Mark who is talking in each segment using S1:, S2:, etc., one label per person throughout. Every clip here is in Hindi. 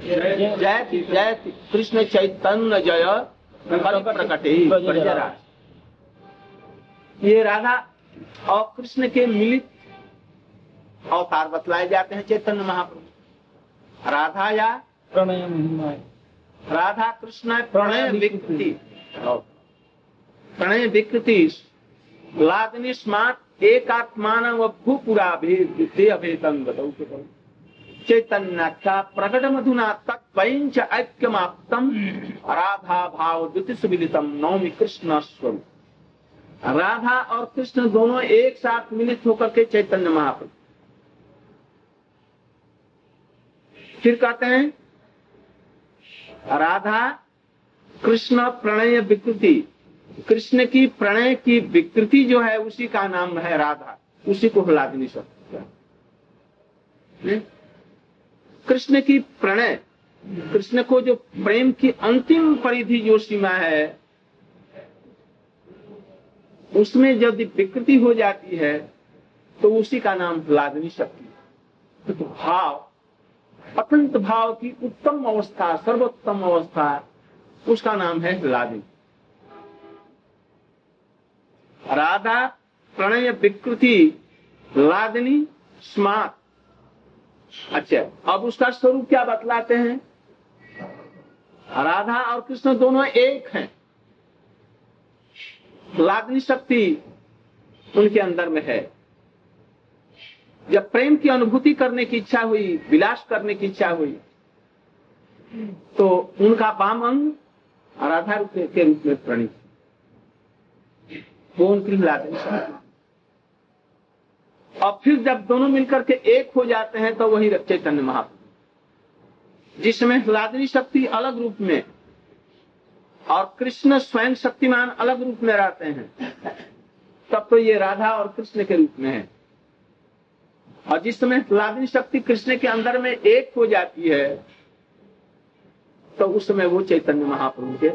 S1: जय जय कृष्ण चैतन्य जय प्रकटे ये राधा और कृष्ण के मिलित अवतार बतलाए जाते हैं चैतन्य महाप्रभु। राधा या
S2: प्रणय महिमा।
S1: राधा कृष्ण प्रणय विकृति। प्रणय विकृति। लादनी स्मार्ट एक आत्मान व भूपुरा भेद अभेदन चैतन्य का प्रकट मधुना तत्वंच ऐक्यमाप्तम राधा भाव द्वितीय सुमिलितम नौमी कृष्ण स्वरूप राधा और कृष्ण दोनों एक साथ मिलित होकर के चैतन्य महाप्रभु। फिर कहते हैं राधा कृष्ण प्रणय विकृति। कृष्ण की प्रणय की विकृति जो है उसी का नाम है राधा। उसी को हिला नहीं सकता कृष्ण की प्रणय, कृष्ण को जो प्रेम की अंतिम परिधि जो सीमा है, उसमें यदि विकृति हो जाती है तो उसी का नाम लादनी शक्ति तो भाव, अत्यंत भाव की उत्तम अवस्था, सर्वोत्तम अवस्था, उसका नाम है लादनी राधा, प्रणय, विकृति लादनी स्मार्ट अच्छा अब उसका स्वरूप क्या बतलाते हैं? राधा और कृष्ण दोनों एक हैं। लादनी शक्ति उनके अंदर में है। जब प्रेम की अनुभूति करने की इच्छा हुई, विलास करने की इच्छा हुई तो उनका वाम अंग राधा रूप के रूप में प्रणित। वो उनकी लादनी शक्ति। और फिर जब दोनों मिलकर के एक हो जाते हैं तो वही चैतन्य महाप्रभु। जिसमें लादनी शक्ति अलग रूप में और कृष्ण स्वयं शक्तिमान अलग रूप में रहते हैं, तब तो ये राधा और कृष्ण के रूप में है। और जिस समय लादनी शक्ति कृष्ण के अंदर में एक हो जाती है तो उस समय वो चैतन्य महाप्रभु के।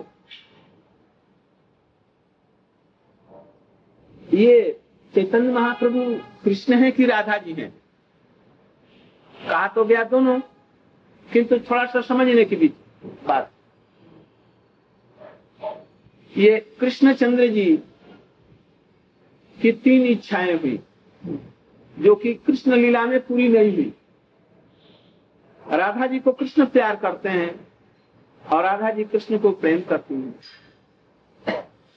S1: ये चैतन्य महाप्रभु कृष्ण है कि राधा जी हैं? कहा तो गया दोनों, किंतु थोड़ा सा समझने की बीच बात। ये कृष्णचंद्र जी की तीन इच्छाएँ हुई, जो कि कृष्ण लीला में पूरी नहीं हुई। राधा जी को कृष्ण प्यार करते हैं और राधा जी कृष्ण को प्रेम करती हैं।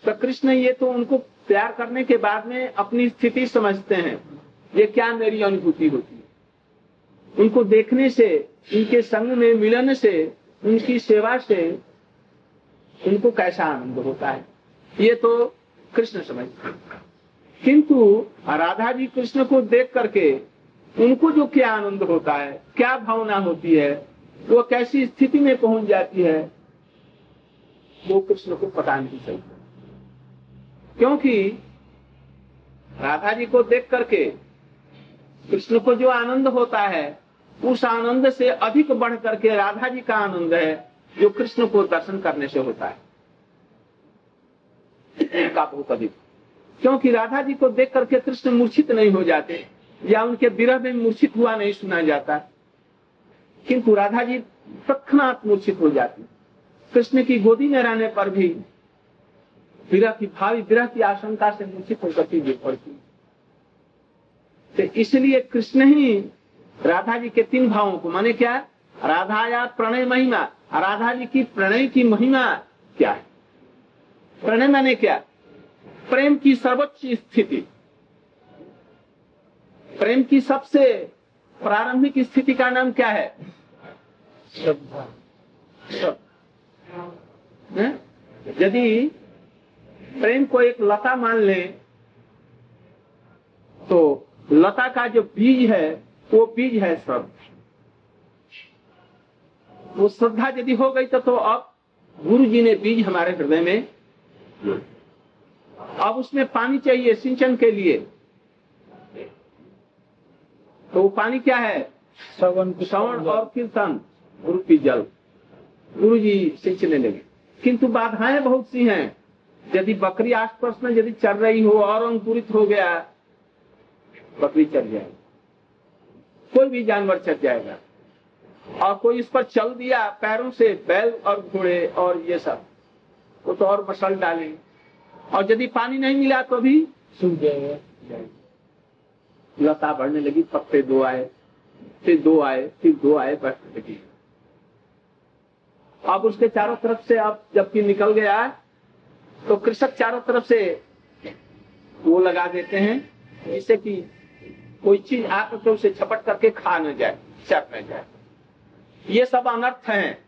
S1: तो कृष्ण ये तो उनको प्यार करने के बाद में अपनी स्थिति समझते हैं। ये क्या मेरी अनुभूति होती है? उनको देखने से, उनके संग में मिलन से, उनकी सेवा से उनको कैसा आनंद होता है? ये तो कृष्ण समझते किंतु राधा जी कृष्ण को देख करके उनको जो क्या आनंद होता है, क्या भावना होती है, वो कैसी स्थिति में पहुँच जाती है, वो कृष्ण को पता नहीं चलता। क्योंकि राधा जी को देख करके कृष्ण को जो आनंद होता है, उस आनंद से अधिक बढ़ करके राधा जी का आनंद है, जो कृष्ण को दर्शन करने से होता है। का बहुत अधिक। क्योंकि राधा जी को देख करके कृष्ण मूर्छित नहीं हो जाते, या उनके विरह में मूर्छित हुआ नहीं सुना जाता। किंतु राधा जी तत्नात मूर्छित हो जाती। कृष्ण की गोदी में रहने पर भी विरह की भावी विरह की आशंका से मूर्छित होकर के गिर पड़ती। तो इसलिए कृष्ण ही राधा जी के तीन भावों को माने क्या? राधा या प्रणय महिमा। राधा जी की प्रणय की महिमा क्या है? प्रणय माने क्या? प्रेम की सर्वोच्च स्थिति। प्रेम की सबसे प्रारंभिक स्थिति का नाम क्या है?
S2: श्रद्धा।
S1: यदि प्रेम को एक लता मान ले तो लता का जो बीज है वो बीज है श्रद्धा वो श्रद्धा यदि हो गई तो, तो अब गुरु जी ने बीज हमारे हृदय में अब उसमें पानी चाहिए सिंचन के लिए। तो वो पानी क्या है?
S2: श्रवण
S1: श्रवण और कीर्तन गुरु की जल। गुरु जी सिंचने लगे। किंतु बाधाएँ बहुत सी हैं। यदि बकरी आस पास में यदि चल रही हो, और अंकुरित हो गया, बकरी चल जाएगी। कोई भी जानवर चल जाएगा। और कोई इस पर चल दिया, पैरों से बैल और घोड़े और ये सब, वो तो और मसल डालेंगे और यदि पानी नहीं मिला तो भी
S2: सूख जाएगा।
S1: लता बढ़ने लगी पत्ते दो आए, फिर दो आए, फिर दो आए बढ़ने लगी अब उसके चारों तरफ़ से, अब जबकि निकल गया तो कृषक चारों तरफ़ से वो लगा देते हैं, जिससे कि कोई चीज़ आकर के उसे झपट करके खा न जाए चट न जाए। ये सब अनर्थ है।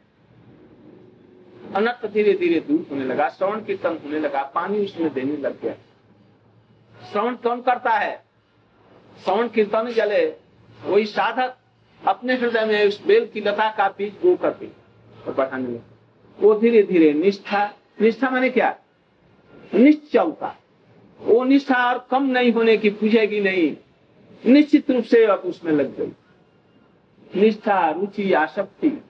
S1: अनर्थ धीरे धीरे दूर होने लगा, श्रवण कीर्तन होने लगा, पानी उसमें देने लग गया। श्रवण कौन करता है? श्रवण कीर्तन जले, वही साधक अपने हृदय में उस बेल की लता का बीज गो करके और बढ़ाने लगे। वो धीरे धीरे निष्ठा निष्ठा माने क्या? निश्चलता। वो निष्ठा और कम नहीं होने की पूछेगी नहीं। निश्चित रूप से अब उसमें लग गई। निष्ठा, रुचि, आसक्ति,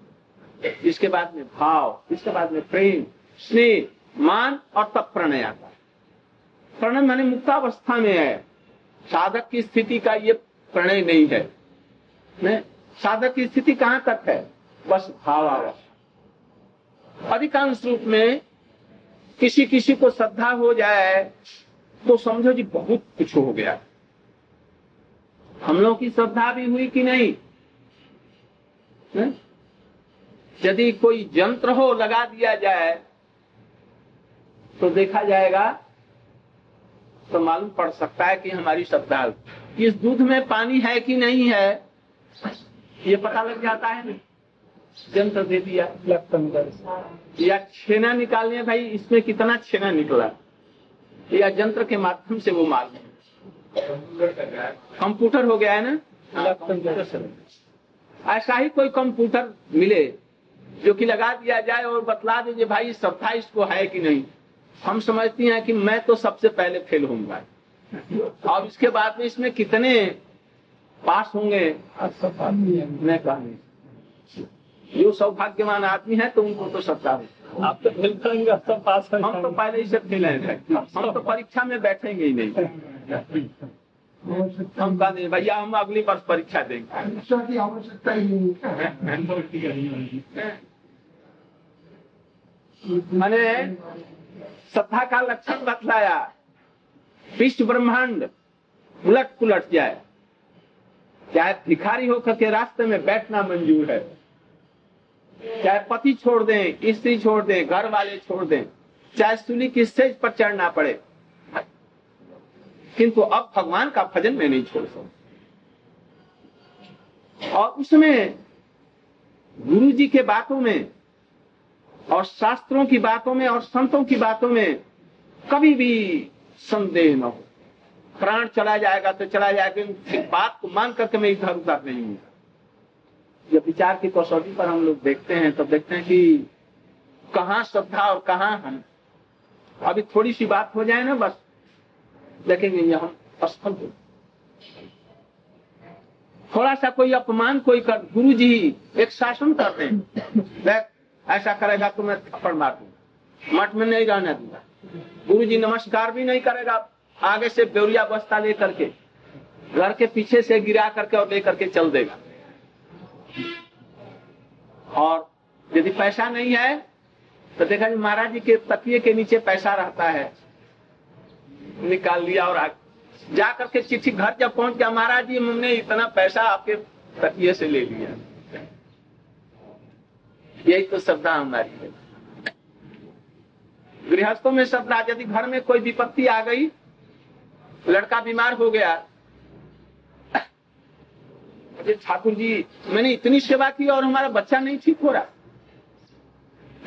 S1: इसके बाद में भाव, इसके बाद में प्रेम, स्नेह, मान और तब प्रणय आता प्रणय माने मुक्तावस्था में है। साधक की स्थिति का ये प्रणय नहीं है। ने? साधक की स्थिति कहाँ तक है? बस भावावस्था। अधिकांश रूप में किसी किसी को श्रद्धा हो जाए तो समझो जी, बहुत कुछ हो गया। हम लोग की श्रद्धा भी हुई कि नहीं? यदि कोई यंत्र हो लगा दिया जाए तो देखा जाएगा तो मालूम पड़ सकता है कि हमारी श्रद्धा इस दूध में पानी है कि नहीं है? ये पता लग जाता है यंत्र दे दिया
S2: कर
S1: या छेना निकालने भाई इसमें कितना छेना निकला? या यंत्र के माध्यम से वो मालूम कंप्यूटर हो गया है ना? हाँ, कंप्यूटर से। ऐसा ही कोई कंप्यूटर मिले जो कि लगा दिया जाए और बतला दीजिए भाई श्रद्धा इसको है कि नहीं? हम समझती हैं कि मैं तो सबसे पहले फेल होऊँगा। अब इसके बाद में इसमें कितने पास होंगे?
S2: है।
S1: मैं कहा नहीं। जो सौभाग्यवान आदमी है तो उनको तो सत्ता हो।
S2: आप तो फेल करेंगे सब पास हो
S1: हम तो पहले ही से फेल हैं। हम तो परीक्षा में बैठेंगे ही नहीं। हम कहा नहीं भैया हम अगली वर्ष परीक्षा देंगे।
S3: परीक्षा की आवश्यकता ही नहीं
S1: मैंने सत्ता का लक्षण बतलाया। विश्व ब्रह्मांड उलट पुलट जाए। चाहे भिखारी होकर के रास्ते में बैठना मंजूर है? चाहे पति छोड़ दें, स्त्री छोड़ दें, घर वाले छोड़ दें, चाहे सुनी की स्टेज पर चढ़ना पड़े, किंतु अब भगवान का भजन में नहीं छोड़ सकता। और उसमें गुरु जी के बातों में, और शास्त्रों की बातों में, और संतों की बातों में कभी भी संदेह न हो। प्राण चला जाएगा तो चला जाएगा बात को मान करके मैं इधर उधर नहीं हूँ। जब विचार की कसौटी पर हम लोग देखते हैं तो देखते हैं कि कहाँ श्रद्धा और कहाँ हम अभी थोड़ी सी बात हो जाए ना, बस देखेंगे ये हम असफल हो थोड़ा सा कोई अपमान कोई कर गुरु जी एक शासन करते हैं देख, ऐसा करेगा तो मैं थप्पड़ मार दूँगा। मठ में नहीं रहने दूँगा। गुरु जी नमस्कार भी नहीं करेगा। आगे से बेरिया बस्ता लेकर के, घर के पीछे से गिरा करके और लेकर के चल देगा। और यदि पैसा नहीं है तो देखा जी महाराज जी के तकिए के नीचे पैसा रहता है। निकाल लिया और आ, जा करके चिट्ठी घर जब पहुँच गया महाराज जी हमने इतना पैसा आपके तकिए से ले लिया। यही तो श्रद्धा हमारी है। गृहस्थों में श्रद्धा यदि घर में कोई विपत्ति आ गई लड़का बीमार हो गया अरे ठाकुर जी, मैंने इतनी सेवा की और हमारा बच्चा नहीं ठीक हो रहा।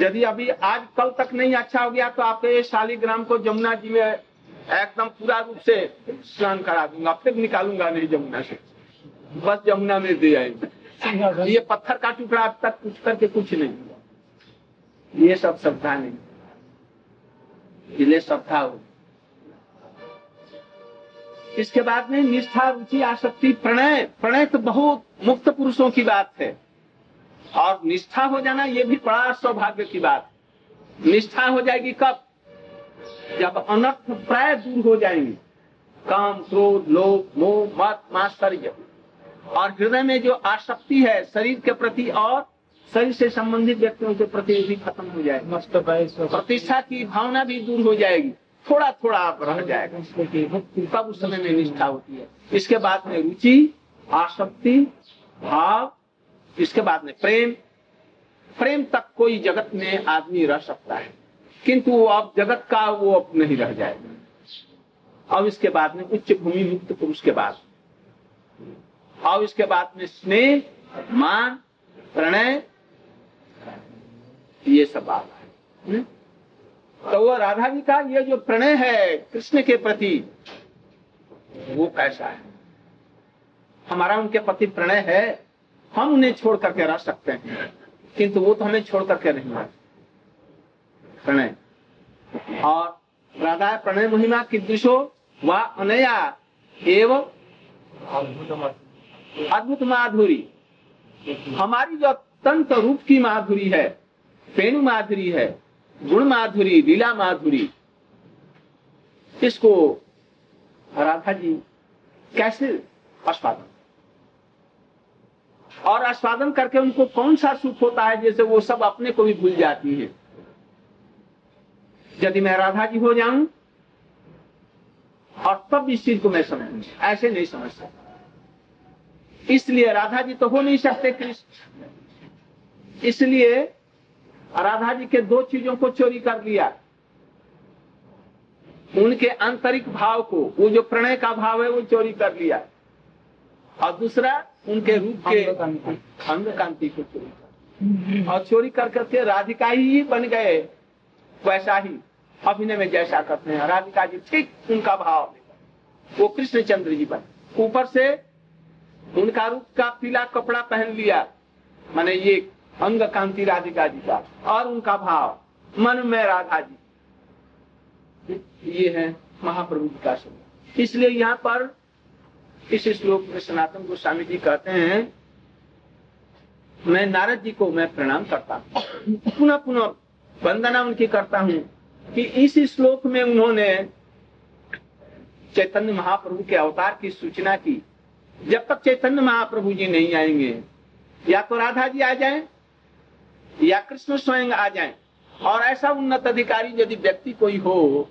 S1: यदि अभी आज कल तक नहीं अच्छा हो गया तो आपके शालीग्राम को जमुना जी में एकदम पूरा रूप से स्नान करा दूँगा, फिर निकालूँगा नहीं जमुना से। बस जमुना में दे आएँगे। ये पत्थर का टुकड़ा अब तक कुछ करके कुछ नहीं हुआ। ये सब श्रद्धा नहीं। इसलिए श्रद्धा हो इसके बाद में निष्ठा रुचि आसक्ति प्रणय प्रणय तो बहुत मुक्त पुरुषों की बात है। और निष्ठा हो जाना ये भी बड़ा सौभाग्य की बात। निष्ठा हो जाएगी कब? जब अनर्थ प्राय दूर हो जाएँगे। काम क्रोध लोभ मोह मत मात्सर्य। और हृदय में जो आसक्ति है शरीर के प्रति और शरीर से संबंधित व्यक्तियों के प्रति भी खत्म हो जाएगी। प्रतिष्ठा की भावना भी दूर हो जाएगी। थोड़ा थोड़ा आप रह जाएगा। तब उस समय में निष्ठा होती है। इसके बाद में रुचि आसक्ति भाव इसके बाद में प्रेम। प्रेम तक कोई जगत में आदमी रह सकता है। किंतु वो अब जगत का वो अब नहीं रह जाएगा। अब इसके बाद में उच्च भूमि मुक्त पुरुष के बाद। और इसके बाद में स्नेह मान प्रणय ये सब बात है। हम्म? तो वो राधा जी का ये जो प्रणय है कृष्ण के प्रति, वो कैसा है? हमारा उनके प्रति प्रणय है, हम उन्हें छोड़ करके रह सकते हैं, किंतु वो तो हमें छोड़ करके नहीं रह प्रणय। और राधा प्रणय महिमा कीदृशो व अनया एवं अद्भुत माधुरी। हमारी जो अत्यंत रूप की माधुरी है पेणु माधुरी है गुण माधुरी लीला माधुरी इसको राधा जी कैसे आस्वादन? और आस्वादन करके उनको कौन सा सुख होता है? जैसे वो सब अपने को भी भूल जाती है। यदि मैं राधा जी हो जाऊँ, और तब इस चीज़ को मैं समझ ऐसे नहीं समझ सकता। इसलिए राधा जी तो हो नहीं सकते, कृष्ण। इसलिए राधा जी के दो चीज़ों को चोरी कर लिया। उनके आंतरिक भाव को वो जो प्रणय का भाव है वो चोरी कर लिया। और दूसरा उनके रूप के अंग कांति को चोरी कर और चोरी कर करके राधिका ही बन गए वैसा ही अभिनय में जैसा करते हैं। राधिका जी ठीक उनका भाव वो कृष्णचंद्र जी बन। ऊपर से उनका रूप का पीला कपड़ा पहन लिया। माने ये अंग कांति राधिका जी का और उनका भाव, मन में राधा जी। ये है महाप्रभु जी का शब्द। इसलिए यहाँ पर इस श्लोक में सनातन गोस्वामी जी कहते हैं, मैं नारद जी को मैं प्रणाम करता हूँ। पुनः पुनः वंदना उनकी करता हूँ कि इस श्लोक में उन्होंने चैतन्य महाप्रभु के अवतार की सूचना की। जब तक चैतन्य महाप्रभु जी नहीं आएँगे, या तो राधा जी आ जाएँ या कृष्ण स्वयं आ जाए। और ऐसा उन्नत अधिकारी यदि व्यक्ति कोई हो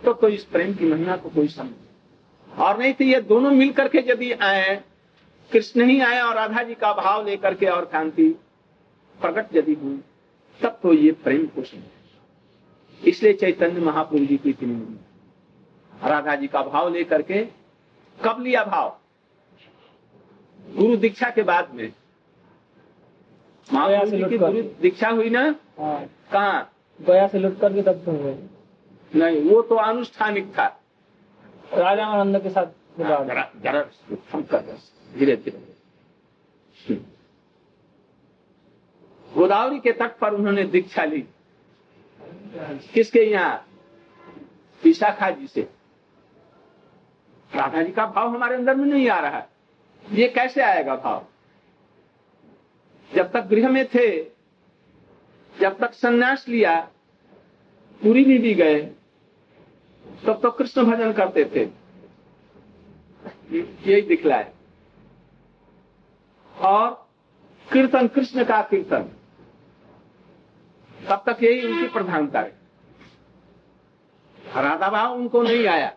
S1: तो कोई इस प्रेम की महिमा को कोई समझ। और नहीं तो ये दोनों मिलकर के यदि आए, कृष्ण ही आए और राधा जी का भाव लेकर के और कांति प्रकट यदि हुई, तब तो ये प्रेम को समझे। इसलिए चैतन्य महाप्रभु जी की इतनी राधा जी का भाव लेकर के कब लिया भाव? गुरु दीक्षा के बाद में महाप्रभु जी की गुरु दीक्षा हुई ना?
S2: हाँ,
S1: कहा?
S2: गया से लुट करके तब
S1: नहीं वो तो अनुष्ठानिक था।
S2: राजा आनंद के साथ
S1: हैं, धीरे धीरे। गोदावरी के तट पर उन्होंने दीक्षा ली। किसके यहाँ? विशाखा जी से। राधा जी का भाव हमारे अंदर में नहीं आ रहा। है ये कैसे आएगा भाव? जब तक गृह में थे जब तक संन्यास लिया पूरी भी, भी गए तब तो कृष्ण भजन करते थे। यही दिखलाए। और कीर्तन कृष्ण का कीर्तन। तब तक यही उनकी प्रधानता है राधा भाव उनको नहीं आया।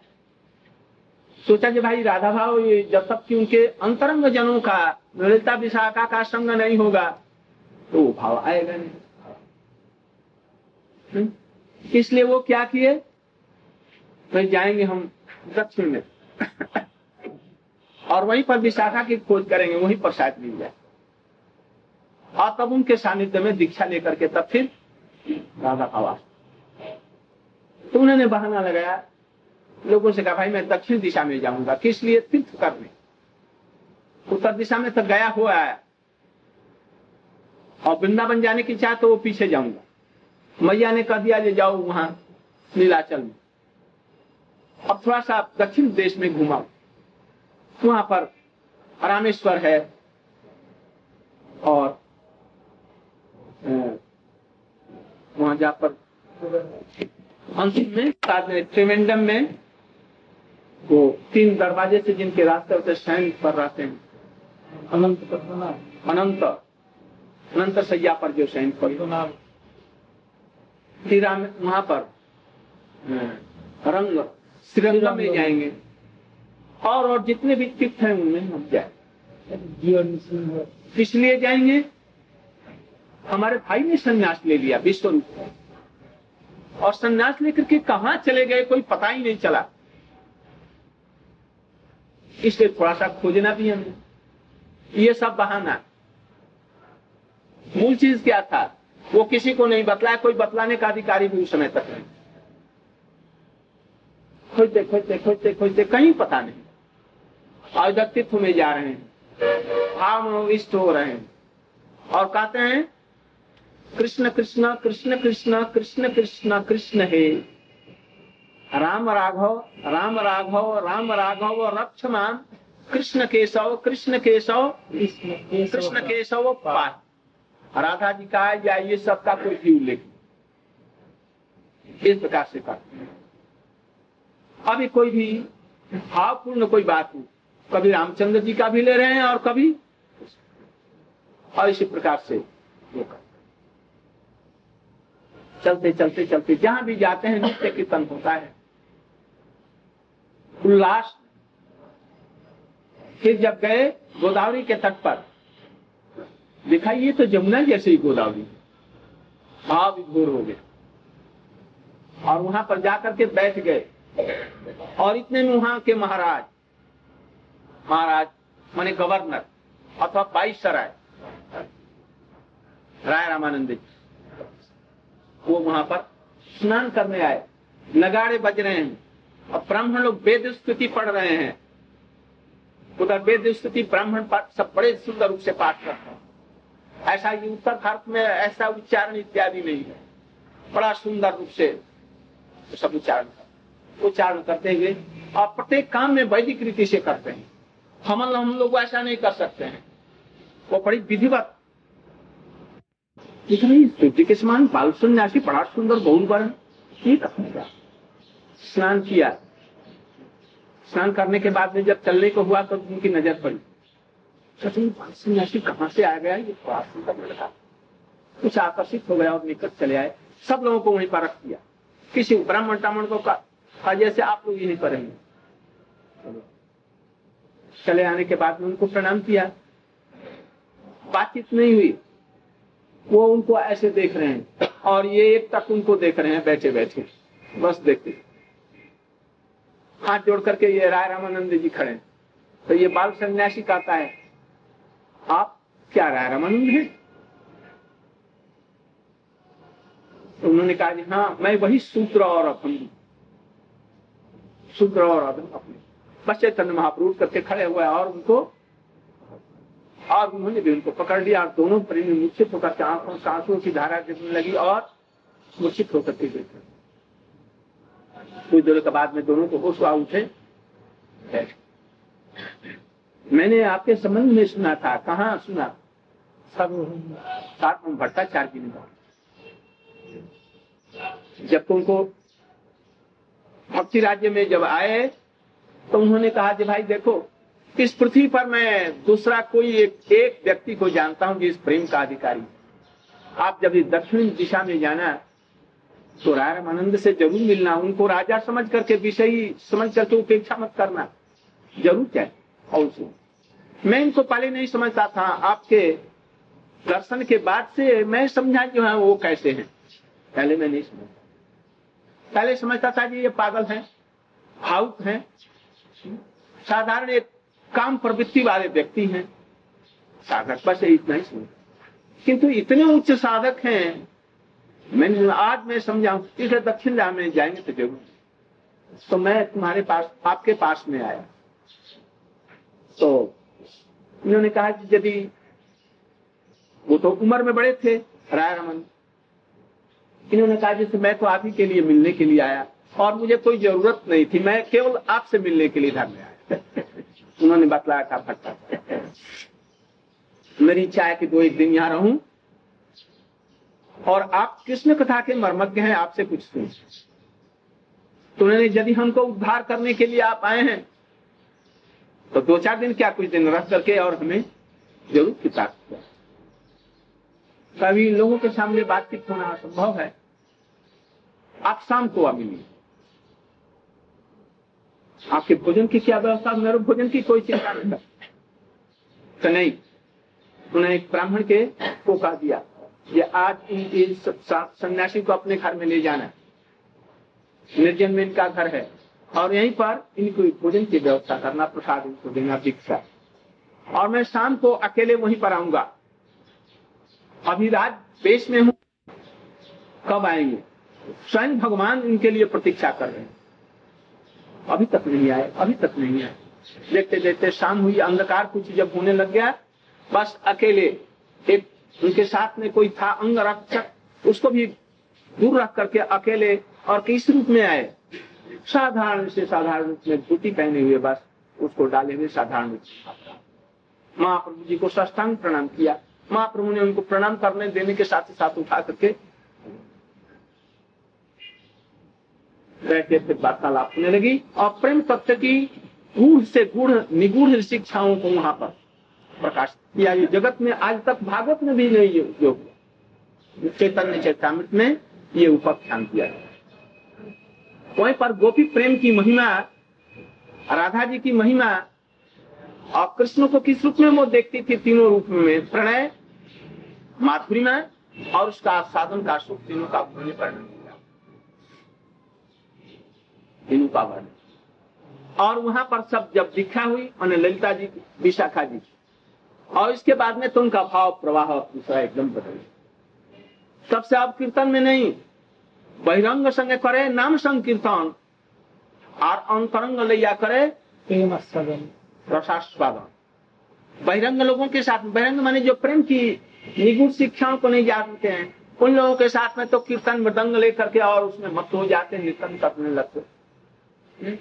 S1: सोचा कि भाई राधा भाव जब तक कि उनके अंतरंग जनों का ललिता विशाखा का संग नहीं होगा। तो वो भाव आएगा नहीं। हम्म? इसलिए वो क्या किए? भाई जाएँगे हम दक्षिण में। और वहीं पर विशाखा की खोज करेंगे, वहीं पर शायद मिल जाए। और तब उनके सानिध्य में दीक्षा लेकर के तब फिर राधा आवास तो उन्होंने बहाना लगाया। लोगों से कहा, भाई, मैं दक्षिण दिशा में जाऊँगा। किस लिए? तीर्थ करने। उत्तर दिशा में तो गया हुआ है। और वृंदावन जाने की चाह तो वो पीछे जाऊँगा। मैया ने कह दिया जाओ वहाँ नीलाचल में। अब थोड़ा सा दक्षिण देश में घुमाओ। वहाँ पर रामेश्वर है और वहाँ जा पर अंतिम में, साथ में त्रिवेंडम में वो तीन दरवाजे से जिनके रास्ते होते शयन पर रहते हैं।
S2: अनंत
S1: अनंत अनंत सैया पर जो शयन पर तीरा में वहाँ पर रंग, श्रीरंग में जाएँगे। और और जितने भी तीर्थ हैं, उनमें हम जाए। इसलिए जाएँगे, हमारे भाई ने संन्यास ले लिया विश्व रूप और संन्यास लेकर के कहा चले गए, कोई पता ही नहीं चला। इसलिए थोड़ा सा खोजना भी हमें ये सब बहाना मूल चीज़ क्या था? वो किसी को नहीं बतलाया, कोई बतलाने का अधिकारी भी उस समय तक नहीं। खोजते खोजते खोजते खोजते कहीं पता नहीं। और व्यक्तित्व में जा रहे हैं भाव इष्ट हो रहे हैं। और कहते हैं, कृष्ण कृष्ण कृष्ण कृष्ण कृष्ण कृष्ण कृष्ण हे। राम राघव राम राघव राम राघव रक्षमान कृष्ण केशव कृष्ण केशव
S2: कृष्ण
S1: केशव पाठ राधा जी का या ये सब का कोई भी उल्लेख इस प्रकार से करते हैं अभी कोई भी भावपूर्ण कोई बात हो कभी रामचंद्र जी का भी ले रहे हैं और कभी और इसी प्रकार से वो चलते चलते चलते जहाँ भी जाते हैं नित्य कीर्तन होता है। उल्लास फिर जब गए गोदावरी के तट पर देखा ये तो जमुना जैसे ही गोदावरी भाव विभोर हो गया और वहाँ पर जाकर के बैठ गए। और इतने में वहाँ के महाराज महाराज माने गवर्नर अथवा बाईस सराय राय रामानंद वो वहाँ पर स्नान करने आए। नगाड़े बज रहे हैं। और ब्राह्मण लोग वेद स्तुति पढ़ रहे हैं। उधर वेद स्तुति ब्राह्मण पाठ सब बड़े सुंदर रूप से पाठ करते हैं। ऐसा ये उत्तर भारत में ऐसा उच्चारण इत्यादि नहीं है। बड़ा सुंदर रूप से सब उच्चारण कर- उच्चारण करते हुए और प्रत्येक काम में वैदिक रीति से करते हैं। हम हम लोग ऐसा नहीं कर सकते हैं। वो बड़ी विधिवत। स्तुति के समान बाल सन्यासी बड़ा सुंदर बहुत ठीक है स्नान किया। स्नान करने के बाद में जब चलने को हुआ तो उनकी नज़र पड़ी। सच सन्यासी कहाँ से आ गया? ये बड़ा सुंदर लड़का। कुछ आकर्षित हो गया और निकट चले आए। सब लोगों को वहीं पर रख दिया। किसी ब्राह्मण टामण को कहा जैसे आप लोग यहीं पर रहेंगे चले आने के बाद में उनको प्रणाम किया। बातचीत नहीं हुई। वो उनको ऐसे देख रहे हैं और ये एक तक उनको देख रहे हैं बैठे बैठे बस देखते। हाथ जोड़ करके ये राय रामानंद जी खड़े तो ये बाल सन्यासी कहता है। आप क्या राय रामानंद हैं? तो उन्होंने कहा हाँ मैं वही सूत्र और अभंग सूत्र और अभंग अपने बस चैतन्य महाप्रभु करके खड़े हुए और उनको, और उन्होंने भी उनको पकड़ लिया और दोनों प्रेमी मूर्छित होकर आँखों से आंसुओं की धारा गिरने लगी और मूर्छित होकर के गए कुछ देर के बाद में दोनों को होश हुआ उठे। मैंने आपके संबंध में सुना था। कहाँ सुना?
S2: सर्व
S1: साथ भट्टाचार्य जी ने कहा जब तुमको भक्ति राज्य में जब आए तो उन्होंने कहा कि भाई देखो इस पृथ्वी पर मैं दूसरा कोई एक, एक व्यक्ति को जानता हूँ जिस प्रेम का अधिकारी। आप जब इस दक्षिण दिशा में जाना तो राय रामानंद से ज़रूर मिलना, उनको राजा समझ करके विषय समझ करके उपेक्षा मत करना। ज़रूर क्या और। मैं इनको पहले नहीं समझता था, आपके दर्शन के बाद से मैं समझा जो है वो कैसे हैं। पहले मैं नहीं समझता। पहले समझता था कि ये पागल हैं, भावुक हैं, साधारण एक काम प्रवृत्ति वाले व्यक्ति हैं। साधक बस इतना ही समझ किंतु इतने उच्च साधक हैं मैंने आज मैं समझा इसे दक्षिण राम में जाएँगे तो ज़रूर। तो मैं तुम्हारे पास, आपके पास में आया। तो उन्होंने कहा कि यदि वो तो उम्र में बड़े थे राय रमन इन्होंने कहा जैसे मैं तो आप ही के लिए मिलने के लिए आया, और मुझे कोई ज़रूरत नहीं थी, मैं केवल आपसे मिलने के लिए घर में आया। उन्होंने बतलाया था फटका मेरी इच्छा है कि दो एक दिन यहाँ रहूँ और आप कृष्ण कथा के मर्मज्ञ हैं, आपसे कुछ सुन तो उन्होंने यदि हमको उद्धार करने के लिए आप आए हैं तो दो चार दिन क्या कुछ दिन रह करके और हमें ज़रूर किताब कभी लोगों के सामने बातचीत होना असंभव है। आप शाम को आ मिलिए। आपके भोजन की क्या व्यवस्था, मेरे भोजन की कोई चिंता नहीं तो नहीं उन्हें एक ब्राह्मण के को कह दिया। ये आज इन सन्यासी को अपने घर में ले जाना निर्जन में इनका घर है। और यहीं पर इनको भोजन की व्यवस्था करना, प्रसाद इनको देना, दीक्षा। और मैं शाम को अकेले वहीं पर आऊँगा। अभी रात पेश में हूँ। कब आएँगे? स्वयं भगवान इनके लिए प्रतीक्षा कर रहे हैं। अभी तक नहीं आए, अभी तक नहीं आए। देखते देखते शाम हुई, अंधकार कुछ जब होने लग गया, बस अकेले एक उनके साथ में कोई था अंग रक्षक उसको भी दूर रख करके अकेले और किस रूप में आए? साधारण से साधारण रूप में धोती पहने हुए बस, उसको डाले हुए साधारण रूप महाप्रभु जी को सष्टांग प्रणाम किया। महाप्रभु ने उनको प्रणाम करने देने के साथ साथ उठा करके बैठे फिर वार्तालाप होने लगी और प्रेम तत्व की गूढ़ से गूढ़, निगूढ़ शिक्षाओं को वहाँ पर प्रकाश किया ये जगत में आज तक भागवत में भी नहीं उपयोग चैतन्य चैतामृत में ये उपाख्यान किया वहीं पर गोपी प्रेम की महिमा राधा जी की महिमा, और कृष्ण को किस रूप में वो देखती थी तीनों रूप में? प्रणय, माधुरिमा, और उसका साधन का सुख तीनों का परिणाम तीनों का वर्णन। और वहाँ पर सब जब दीक्षा हुई उन्हें ललिता जी, विशाखा जी और इसके बाद में तो उनका भाव प्रवाह दूसरा एकदम बदल तब से अब कीर्तन में नहीं बहिरंग संग करे नाम संकीर्तन और अंतरंग लिया करे
S2: प्रेम
S1: रसास्वादन। बहिरंग लोगों के साथ बहिरंग माने जो प्रेम की निगुण शिक्षाओं को नहीं जानते हैं उन लोगों के साथ में तो कीर्तन मृदंग लेकर के और उसमें मत हो जाते कीर्तन करने लगते।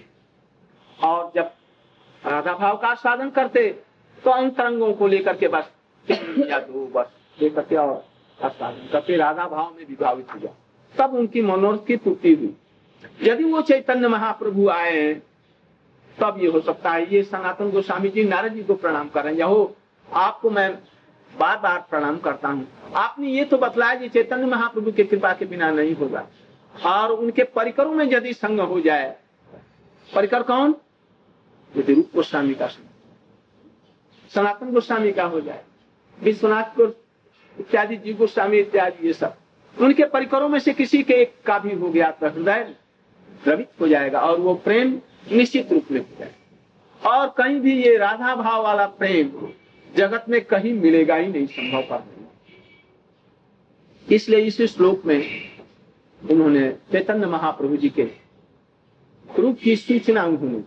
S1: और जब राधा भाव का साधन करते तो अंतरंगों को लेकर के बस या बस लेकर के और राधा भाव में विभावित हो जाए तब उनकी मनोरथ की पूर्ति हुई। यदि वो चैतन्य महाप्रभु आए तब ये हो सकता है, ये सनातन गोस्वामी जी नारद जी को प्रणाम कर हैं। हो आपको मैं बार बार प्रणाम करता हूँ। आपने ये तो बतलाया कि चैतन्य महाप्रभु की कृपा के बिना नहीं होगा। और उनके परिकरों में यदि संग हो जाए, परिकर कौन? यदि रूप गोस्वामी का संग। सनातन गोस्वामी का हो जाए, विश्वनाथ को, इत्यादि जीव गोस्वामी, इत्यादि ये सब। उनके परिकरों में से किसी के एक का भी हो गया तो हृदय द्रवित हो जाएगा और वो प्रेम निश्चित रूप में हो जाएगा। और कहीं भी ये राधा भाव वाला प्रेम जगत में कहीं मिलेगा ही नहीं, संभव पर इसलिए इस श्लोक में उन्होंने चैतन्य महाप्रभु जी के रूप की सूचना उन्होंने।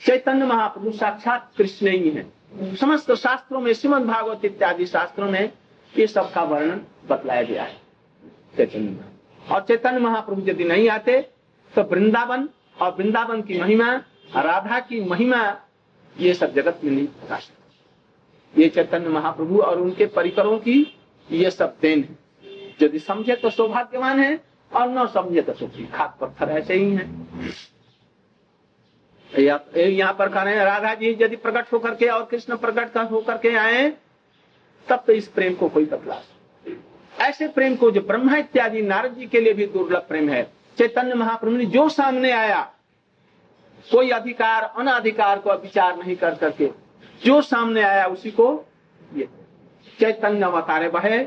S1: चैतन्य महाप्रभु साक्षात कृष्ण ही है। समस्त शास्त्रों में, श्रीमद भागवत इत्यादि शास्त्रों में ये सब का वर्णन बतलाया गया है। चैतन्य और चैतन्य महाप्रभु यदि नहीं आते तो वृंदावन, और वृंदावन की महिमा, राधा की महिमा, ये सब जगत में नहीं प्रकाश ये चैतन्य महाप्रभु और उनके परिकरों की ये सब देन है। यदि समझे तो सौभाग्यवान है, और न समझे तो सुखी। खाद पत्थर ऐसे ही है। यहाँ पर कह रहे हैं। राधा जी, यदि प्रकट होकर के और कृष्ण प्रकट होकर के आए, तब तो इस प्रेम को कोई बदला ऐसे प्रेम को जो ब्रह्मा इत्यादि नारद जी के लिए भी दुर्लभ प्रेम है। चैतन्य महाप्रभु ने जो सामने आया, कोई अधिकार, अनाधिकार को विचार नहीं कर करके, जो सामने आया उसी को ये। चैतन्य अवतारे बहे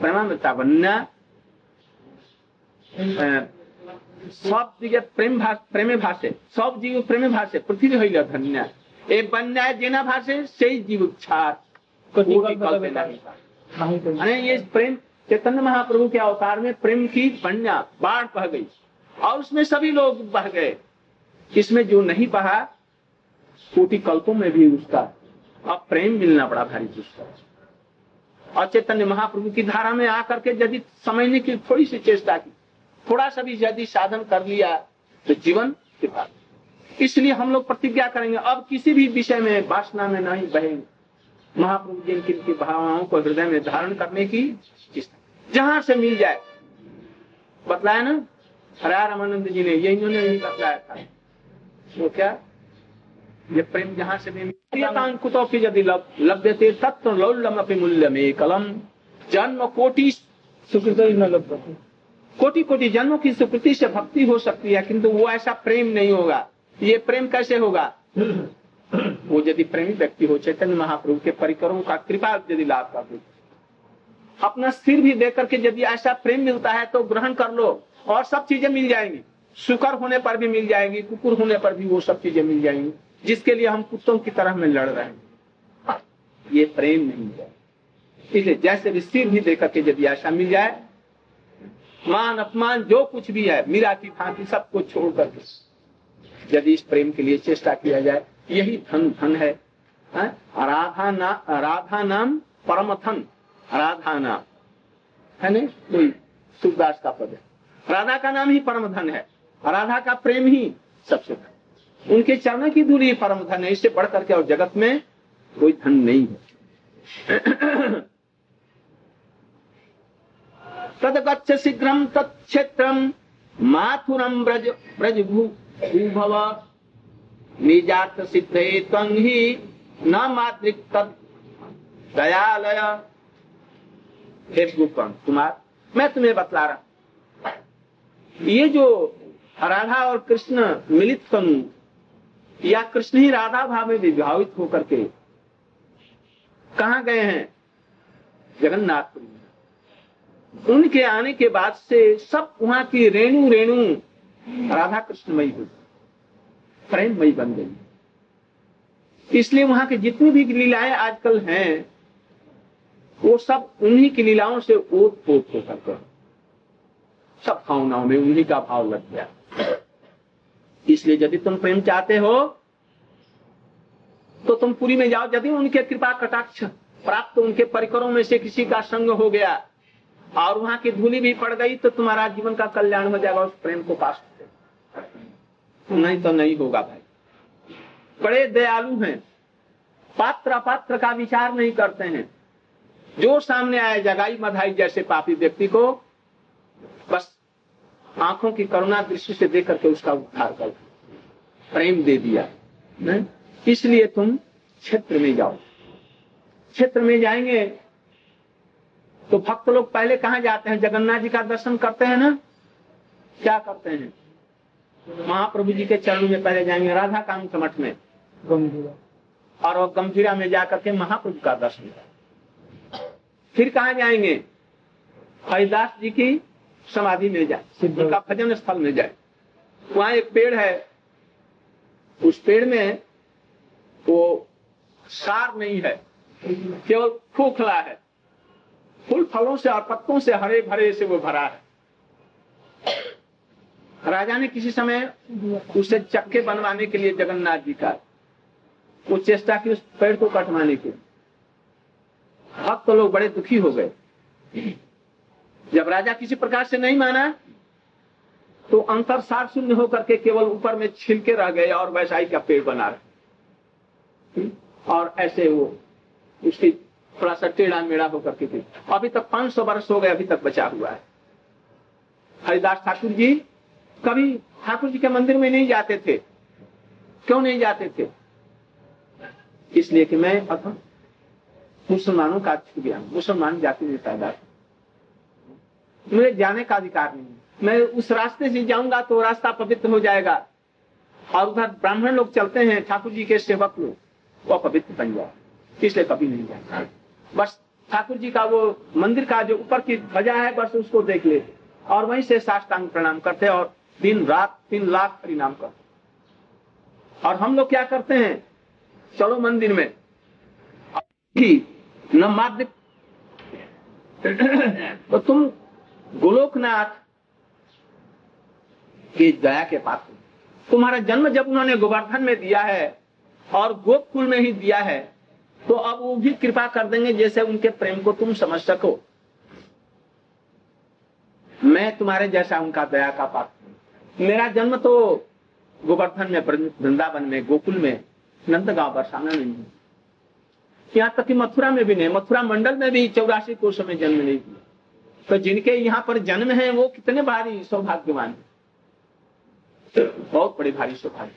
S1: प्रेमामृता बन्या सब जगह प्रेम भाष प्रेमे भाषे सब जीव प्रेमे भाषे पृथ्वी हईल धन्य। ए बन्या जेना भाषे से जीव छार। नहीं ये प्रेम चैतन्य महाप्रभु के अवतार में प्रेम की बन्या बाढ़ बह गई। और उसमें सभी लोग बह गए। इसमें जो नहीं बहा कोटि कल्पों में भी उसका अब प्रेम मिलना बड़ा भारी दुष्कर और चैतन्य महाप्रभु की धारा में आकर के यदि समझने की थोड़ी सी चेष्टा की थोड़ा सा भी यदि साधन कर लिया तो जीवन के बाद इसलिए हम लोग प्रतिज्ञा करेंगे, अब किसी भी विषय में, वासना में नहीं बहेंगे। महाप्रभु जी की भावनाओं को हृदय में धारण करने की जहाँ से मिल जाए। बतलाया ना? हरा रामानंद जी ने यही इन्होंने नहीं बतलाया था। वो क्या? ये प्रेम जहाँ से भी यदि लभ्य थे तत्व लौल्यम अपनी मूल्य में कलम जन्म कोटि
S2: सुकृत न लगता
S1: कोटि कोटि जन्मों की स्वीकृति से भक्ति हो सकती है, किंतु वो ऐसा प्रेम नहीं होगा। ये प्रेम कैसे होगा? वो यदि प्रेमी व्यक्ति हो, चैतन्य महाप्रभु के परिकरों का कृपा यदि लाभ कर दे। अपना सिर भी दे करके यदि ऐसा प्रेम मिलता है तो ग्रहण कर लो, और सब चीज़ें मिल जाएँगी। शुकर होने पर भी मिल जाएँगी, कुकुर होने पर भी वो सब चीज़ें मिल जाएँगी, जिसके लिए हम कुत्तों की तरह में लड़ रहे हैं। ये प्रेम नहीं है। इसलिए जैसे भी सिर भी देकर के यदि ऐसा मिल जाए मान अपमान जो कुछ भी है मीरा की भांति सब कुछ छोड़ करके यदि इस प्रेम के लिए चेष्टा किया जाए यही धन धन है, है? राधा ना राधा नाम परम धन। राधा नाम। है ना कोई सुखदास का पद है। राधा का नाम ही परम धन है। राधा का प्रेम ही सबसे धन उनके चरण की दूरी परम धन है। इससे बढ़ करके और जगत में कोई धन नहीं है। तदगच्छ शीघ्रम तत्क्षेत्रम माथुरम ब्रज ब्रज भूभव। निजात सिद्ध ही न मातृक तद दयालय। हे कुमार, मैं तुम्हें बतला रहा ये जो राधा और कृष्ण मिलित समूह या कृष्ण ही राधा भाव में विभावित होकर के कहा गए हैं? जगन्नाथपुरी। उनके आने के बाद से सब वहाँ की रेणु रेणु राधा कृष्णमयी हो प्रेममयी बन गई। इसलिए वहाँ के जितनी भी लीलाएँ आजकल हैं, वो सब उन्हीं की लीलाओं से ओत पोत हो। करते सब भावनाओं में उन्हीं का भाव लग गया। इसलिए यदि तुम प्रेम चाहते हो तो तुम पूरी में जाओ। यदि उनके कृपा कटाक्ष प्राप्त उनके परिकरों में से किसी का संग हो गया और वहाँ की धूली भी पड़ गई तो तुम्हारा जीवन का कल्याण हो जाएगा उस प्रेम को पास नहीं तो नहीं होगा भाई। बड़े दयालु हैं। पात्र अपात्र का विचार नहीं करते हैं। जो सामने आए जगाई मधाई जैसे पापी व्यक्ति को, बस आँखों की करुणा दृष्टि से देख करके उसका उद्धार कर प्रेम दे दिया। इसलिए तुम क्षेत्र में जाओ। क्षेत्र में जाएँगे तो भक्त लोग पहले कहा जाते हैं? जगन्नाथ जी का दर्शन करते हैं ना? क्या करते हैं? महाप्रभु जी के चरण में पहले जाएँगे राधा कांत मठ में।
S2: गंभीरा।
S1: और वो गंभीरा में जाकर के महाप्रभु का दर्शन करें। फिर कहा जाएँगे? हरिदास जी की समाधि में जाए उनका भजन स्थल में जाए। वहाँ एक पेड़ है। उस पेड़ में वो सार नहीं है केवल खोखला है। फूल फलों से और पत्तों से हरे भरे से वो भरा है। राजा ने किसी समय उसे चक्के बनवाने के लिए जगन्नाथ जी का वो चेष्टा की उस पेड़ को कटवाने की अब तो लोग बड़े दुखी हो गए। जब राजा किसी प्रकार से नहीं माना तो अंतर सार शून्य होकर के केवल ऊपर में छिलके रह गए और वैसा ही का पेड़ बना रहे। और ऐसे वो उसकी थोड़ा सा टेढ़ा मेढ़ा होकर के थी। अभी तक 500 वर्ष हो गए, अभी तक बचा हुआ है। हरिदास ठाकुर जी कभी ठाकुर जी के मंदिर में नहीं जाते थे। क्यों नहीं जाते थे? इसलिए कि मैं अथम मुसलमानों का छू गया मुसलमान जाति पैदा मुझे जाने का अधिकार नहीं मैं उस रास्ते से जाऊँगा तो रास्ता पवित्र हो जाएगा। और उधर ब्राह्मण लोग चलते हैं, ठाकुर जी के सेवक लोग, वो पवित्र बन जाए इसलिए कभी नहीं जाता। बस ठाकुर जी का वो मंदिर का जो ऊपर की ध्वजा है, बस उसको देख ले। और वहीं से साष्टांग प्रणाम करते और दिन रात तीन लाख परिणाम करते। और हम लोग क्या करते हैं? चलो मंदिर में। न माध्य तो तुम गोलोकनाथ की दया के पात्र तुम्हारा जन्म जब उन्होंने गोवर्धन में दिया है और गोकुल में ही दिया है तो अब वो भी कृपा कर देंगे जैसे उनके प्रेम को तुम समझ सको। मैं तुम्हारे जैसा उनका दया का पात्र मेरा जन्म तो गोवर्धन में वृंदावन में, गोकुल में, नंदगांव, बरसाना नहीं। है यहाँ तक कि मथुरा में भी नहीं, मथुरा मंडल में भी चौरासी कोष में जन्म नहीं दिया तो जिनके यहाँ पर जन्म है, वो कितने भारी सौभाग्यवान है। बहुत बड़े भारी सौभाग्य।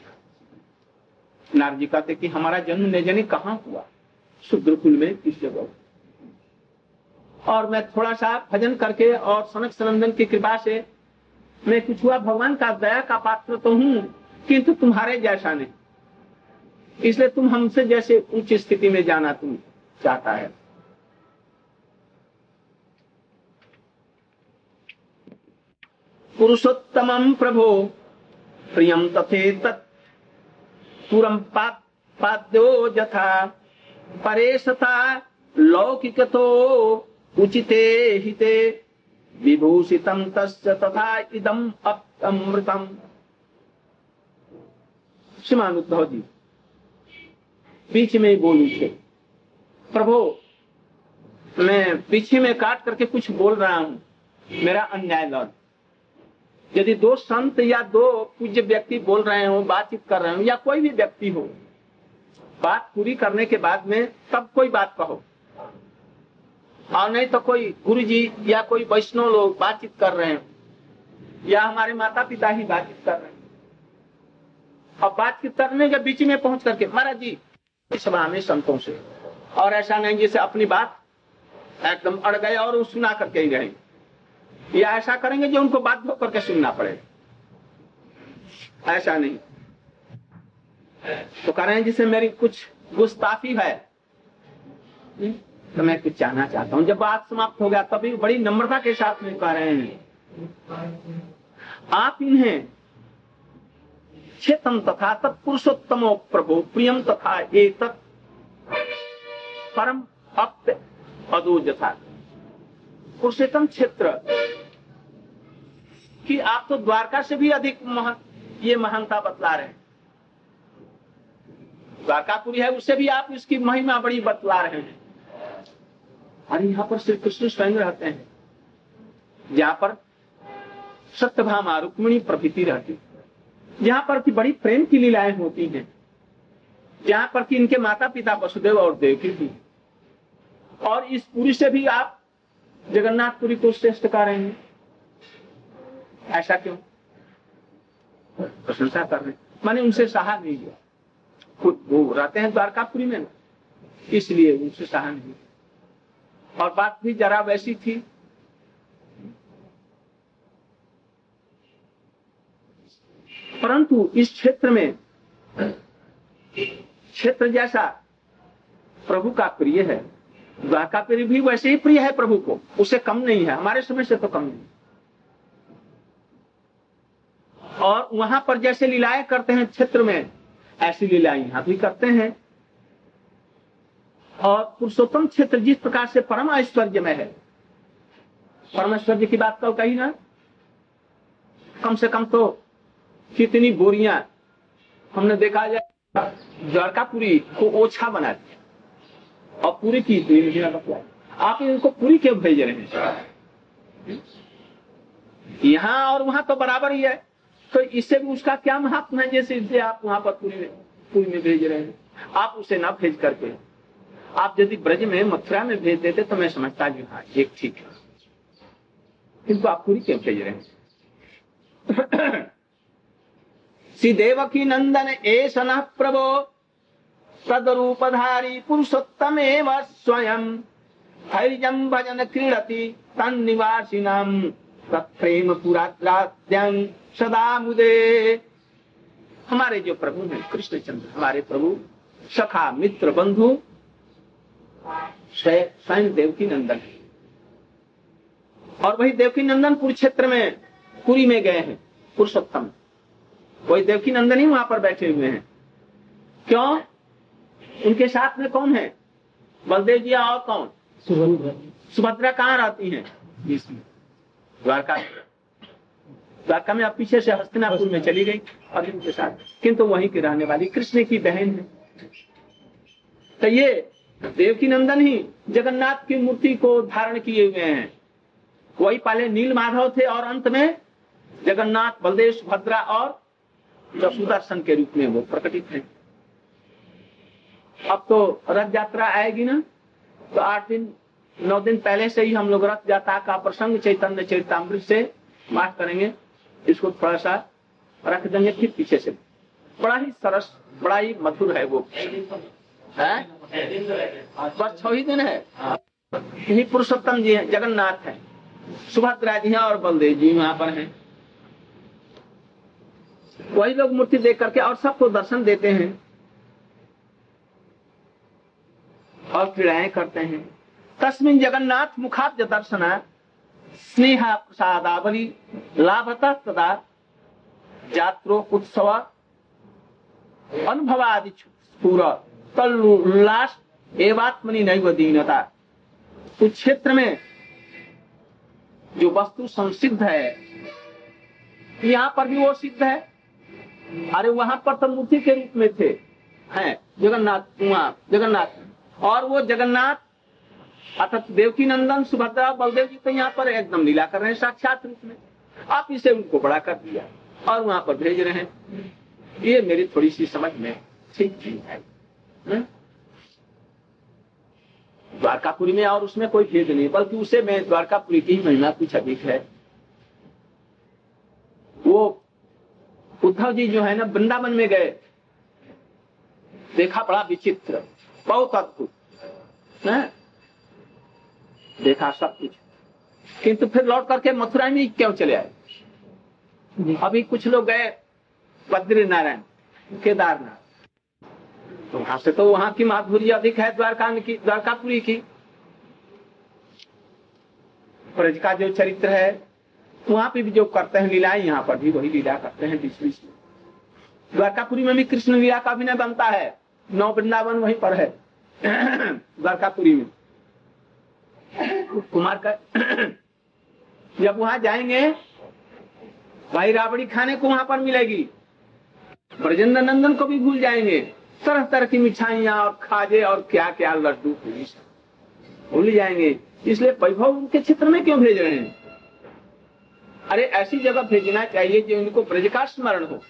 S1: नारजी कहते कि हमारा जन्म न जाने कहाँ हुआ? शुद्रकुल में किस जगह? और मैं थोड़ा सा भजन करके और सनक सनंदन की कृपा से मैं कुछ हुआ, भगवान का दया का पात्र तो हूँ, किंतु तुम्हारे जैसा नहीं। इसलिए तुम हमसे जैसे उच्च स्थिति में जाना तुम चाहता है। पुरुषोत्तम प्रभो, प्रियम तथे तत्म पाद्यो जथा। परेशता लौकिक तो उचिते हिते। विभूषितम तस्य तथा इदम अमृतम श्रीमान उद्धव जी बीच में बोल उठे प्रभु, मैं पीछे में काट करके कुछ बोल रहा हूँ। मेरा अन्याय लौट यदि दो संत या दो पूज्य व्यक्ति बोल रहे हो, बातचीत कर रहे हो, या कोई भी व्यक्ति हो बात पूरी करने के बाद में तब कोई बात कहो। और नहीं तो कोई गुरु जी या कोई वैष्णव लोग बातचीत कर रहे हैं, या हमारे माता पिता ही बातचीत कर रहे हैं। अब बातचीत करने के बीच में पहुँच करके, महाराज जी सभा में संतों से। और ऐसा नहीं जैसे अपनी बात एकदम अड़ गए और सुना करके ही रहेंगे या ऐसा करेंगे जो उनको बाध्य होकर के सुनना पड़ेगा ऐसा नहीं। तो कह रहे हैं जिसे मेरी कुछ गुस्ताफी है। तो मैं कुछ चाहना चाहता हूँ। जब बात समाप्त हो गया, तभी बड़ी नम्रता के साथ में कह रहे हैं, आप इन्हें चेतन तथा तत्पुरुषोत्तमो प्रभु प्रियम तथा एक परम अप्त अदो जथा। पुरुषोत्तम क्षेत्र कि आप तो द्वारका से भी अधिक महान ये महानता बतला रहे हैं। द्वारकापुरी है, उससे भी आप इसकी महिमा बड़ी बतला रहे हैं। और यहाँ पर श्री कृष्ण स्वयं रहते हैं। जहाँ पर सत्यभामा रुक्मिणी प्रभृति रहती जहाँ पर की बड़ी प्रेम की लीलाएँ होती हैं। जहाँ पर कि इनके माता पिता वसुदेव और देवकी भी। और इस पुरी से भी आप जगन्नाथपुरी को श्रेष्ठ कर रहे हैं। ऐसा क्यों? प्रशंसा कर रहे माने उनसे सहा नहीं गया खुद वो रहते हैं द्वारकापुरी में इसलिए उनसे सहा नहीं। और बात भी जरा वैसी थी। परंतु इस क्षेत्र में, क्षेत्र जैसा प्रभु का प्रिय है द्वारका प्रिय भी वैसे ही प्रिय है प्रभु को, उसे कम नहीं है, हमारे समय से तो कम नहीं। और वहाँ पर जैसे लीलाएँ करते हैं क्षेत्र में ऐसी लीलाएँ यहाँ भी करते हैं। और पुरुषोत्तम क्षेत्र जिस प्रकार से परम ऐश्वर्य में है, परम ऐश्वर्य की बात तो कही ना, कम से कम तो कितनी बोरियाँ हमने देखा जाए द्वारकापुरी को ओछा बना दिया। और पूरी की इतनी आप इनको पूरी क्यों भेज रहे हैं? यहाँ और वहाँ तो बराबर ही है। तो इससे भी उसका क्या महत्व है? जैसे इसलिए आप वहाँ पर पूरी पूरी में भेज रहे हैं। आप उसे ना भेज करके। आप यदि ब्रज में, मथुरा में भेज देते तो मैं समझता जी हाँ एक ठीक है। किंतु आप पूरी क्यों भेज रहे हैं? श्री देवकी नंदन ए सन प्रभो, तदरूपधारी पुरुषोत्तम एवं स्वयं धैर्यम भजन क्रीडति तन निवासिनम प्रेम पुराद्राद्यं सदा मुदे। हमारे जो प्रभु हैं कृष्णचंद्र हमारे प्रभु सखा मित्र बंधु स्वयं देवकी नंदन और वही देवकी नंदन कुरुक्षेत्र में पुरी में गए हैं पुरुषोत्तम। वही देवकी नंदन ही वहाँ पर बैठे हुए हैं। क्यों? उनके साथ में कौन है? बलदेव जी और कौन? सुभद्रा। कहाँ रहती हैं? द्वारका द्वारका में अब पीछे से हस्तिनापुर में चली गई अर्जुन के साथ। किंतु वहीं की रहने वाली कृष्ण की बहन है। तो ये देवकी नंदन ही जगन्नाथ की मूर्ति को धारण किए हुए हैं। वही पहले नील माधव थे और अंत में जगन्नाथ बलदेश भद्रा और सुदर्शन के रूप में वो प्रकटित है। अब तो रथ यात्रा आएगी ना? तो आठ दिन नौ दिन पहले से ही हम लोग रथ जाता का प्रसंग चैतन्य चैतामृत से माफ़ करेंगे। इसको थोड़ा सा रख देंगे फिर पीछे से। बड़ा ही सरस, बड़ा ही मधुर है वो। है? बस छह ही दिन है। यही पुरुषोत्तम जी है, जगन्नाथ है। सुभद्रा जी हैं और बलदेव जी वहाँ पर हैं। वही लोग मूर्ति देख करके और सबको दर्शन देते हैं। और क्रीड़ाएँ करते हैं। तस्मिन जगन्नाथ मुखाब्ज दर्शना, स्नेह प्रसादावली, लाभता तदा, जात्रो उत्सव, अनुभवादि पूरा। तल्लास एवात्मनि नैव दीनता। उस क्षेत्र में जो वस्तु संसिद्ध है, यहाँ पर भी वो सिद्ध है। अरे वहाँ पर तो मूर्ति के रूप में थे। हैं, जगन्नाथ, वहाँ, जगन्नाथ। और वो जगन्नाथ अर्थात देवकी नंदन सुभद्रा, बलदेव जी तो यहाँ पर एकदम लीला कर रहे हैं, साक्षात रूप में। आप इसे उनको बड़ा कर दिया और वहाँ पर भेज रहे हैं। ये मेरी थोड़ी सी समझ में ठीक ठीक है। हम्म? द्वारकापुरी में और उसमें कोई भेद नहीं, बल्कि उसे में द्वारकापुरी की महिमा कुछ अधिक है। वो उद्धव जी जो है ना, वृंदावन में गए। देखा, बड़ा विचित्र, बहुत अद्भुत। देखा सब कुछ। किंतु फिर लौट करके मथुरा में क्यों चले आए? अभी कुछ लोग गए बद्रीनारायण केदारनाथ। तो वहाँ से तो वहाँ की माधुरी अधिक है द्वारका की द्वारकापुरी की। ब्रज का जो चरित्र है वहाँ पे भी जो करते हैं लीलाएँ यहाँ पर भी वही लीला करते हैं बीच बीच में द्वारकापुरी में भी कृष्ण लीला का अभिनय बनता है। नौ वृंदावन वहीं पर है। द्वारकापुरी में। कुमार का जब वहाँ जाएँगे, भाई राबड़ी खाने को वहाँ पर मिलेगी। ब्रजेंद्र नंदन को भी भूल जाएँगे। तरह तरह की मिठाइया और खाजे और क्या क्या लड्डू भूल जाएँगे। इसलिए वैभव उनके क्षेत्र में क्यों भेज रहे हैं? अरे, ऐसी जगह भेजना चाहिए जो उनको ब्रज का स्मरण हो।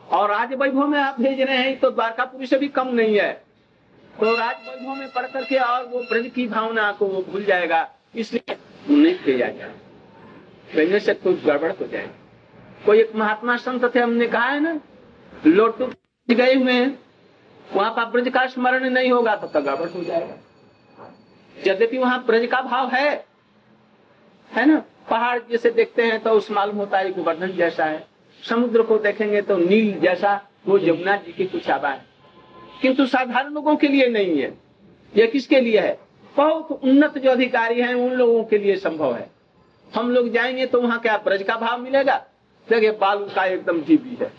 S1: और राज वैभव में आप भेज रहे हैं तो द्वारकापुरी से भी कम नहीं है। तो राज वैभव में पढ़ करके और वो ब्रज की भावना को वो भूल जाएगा, इसलिए नहीं भेजा जाए से कुछ गड़बड़ हो जाएगा कोई एक महात्मा संत थे, हमने कहा है ना, लोटू गए हुए हैं, वहाँ पर ब्रज का स्मरण नहीं होगा तक गड़बड़ हो जाएगा। यद्यपि वहाँ ब्रज का भाव है है ना? पहाड़ जैसे देखते हैं तो उस मालूम होता है गोवर्धन जैसा है। समुद्र को देखेंगे तो नील जैसा, वो जमुना जी की कुछ आबा है। किंतु साधारण लोगों के लिए नहीं है। यह किसके लिए है? बहुत उन्नत जो अधिकारी हैं, उन लोगों के लिए संभव है। हम लोग जाएँगे तो वहाँ क्या ब्रज का भाव मिलेगा? देखिए, बालू का एकदम जीवी है।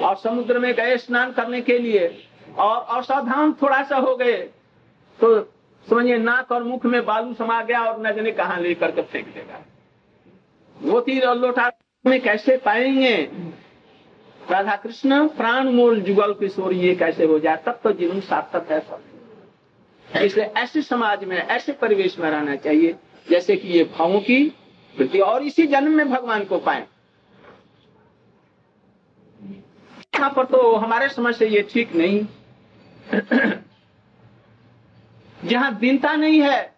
S1: और समुद्र में गए स्नान करने के लिए, और असावधान थोड़ा सा हो गए तो समझिए, नाक और मुख में बालू समा गया और न जाने कहा लेकर के फेंक देगा? वो तीर और लोटा में कैसे पाएँगे? राधा कृष्ण प्राण मूल जुगल किशोर ये कैसे हो जाए? तब तो जीवन सार्थक है सब इसलिए ऐसे समाज में, ऐसे परिवेश में रहना चाहिए, जैसे कि ये भावों की वृद्धि। और इसी जन्म में भगवान को पाए। यहाँ पर तो हमारे समझ से ये ठीक नहीं। जहाँ दीनता नहीं है,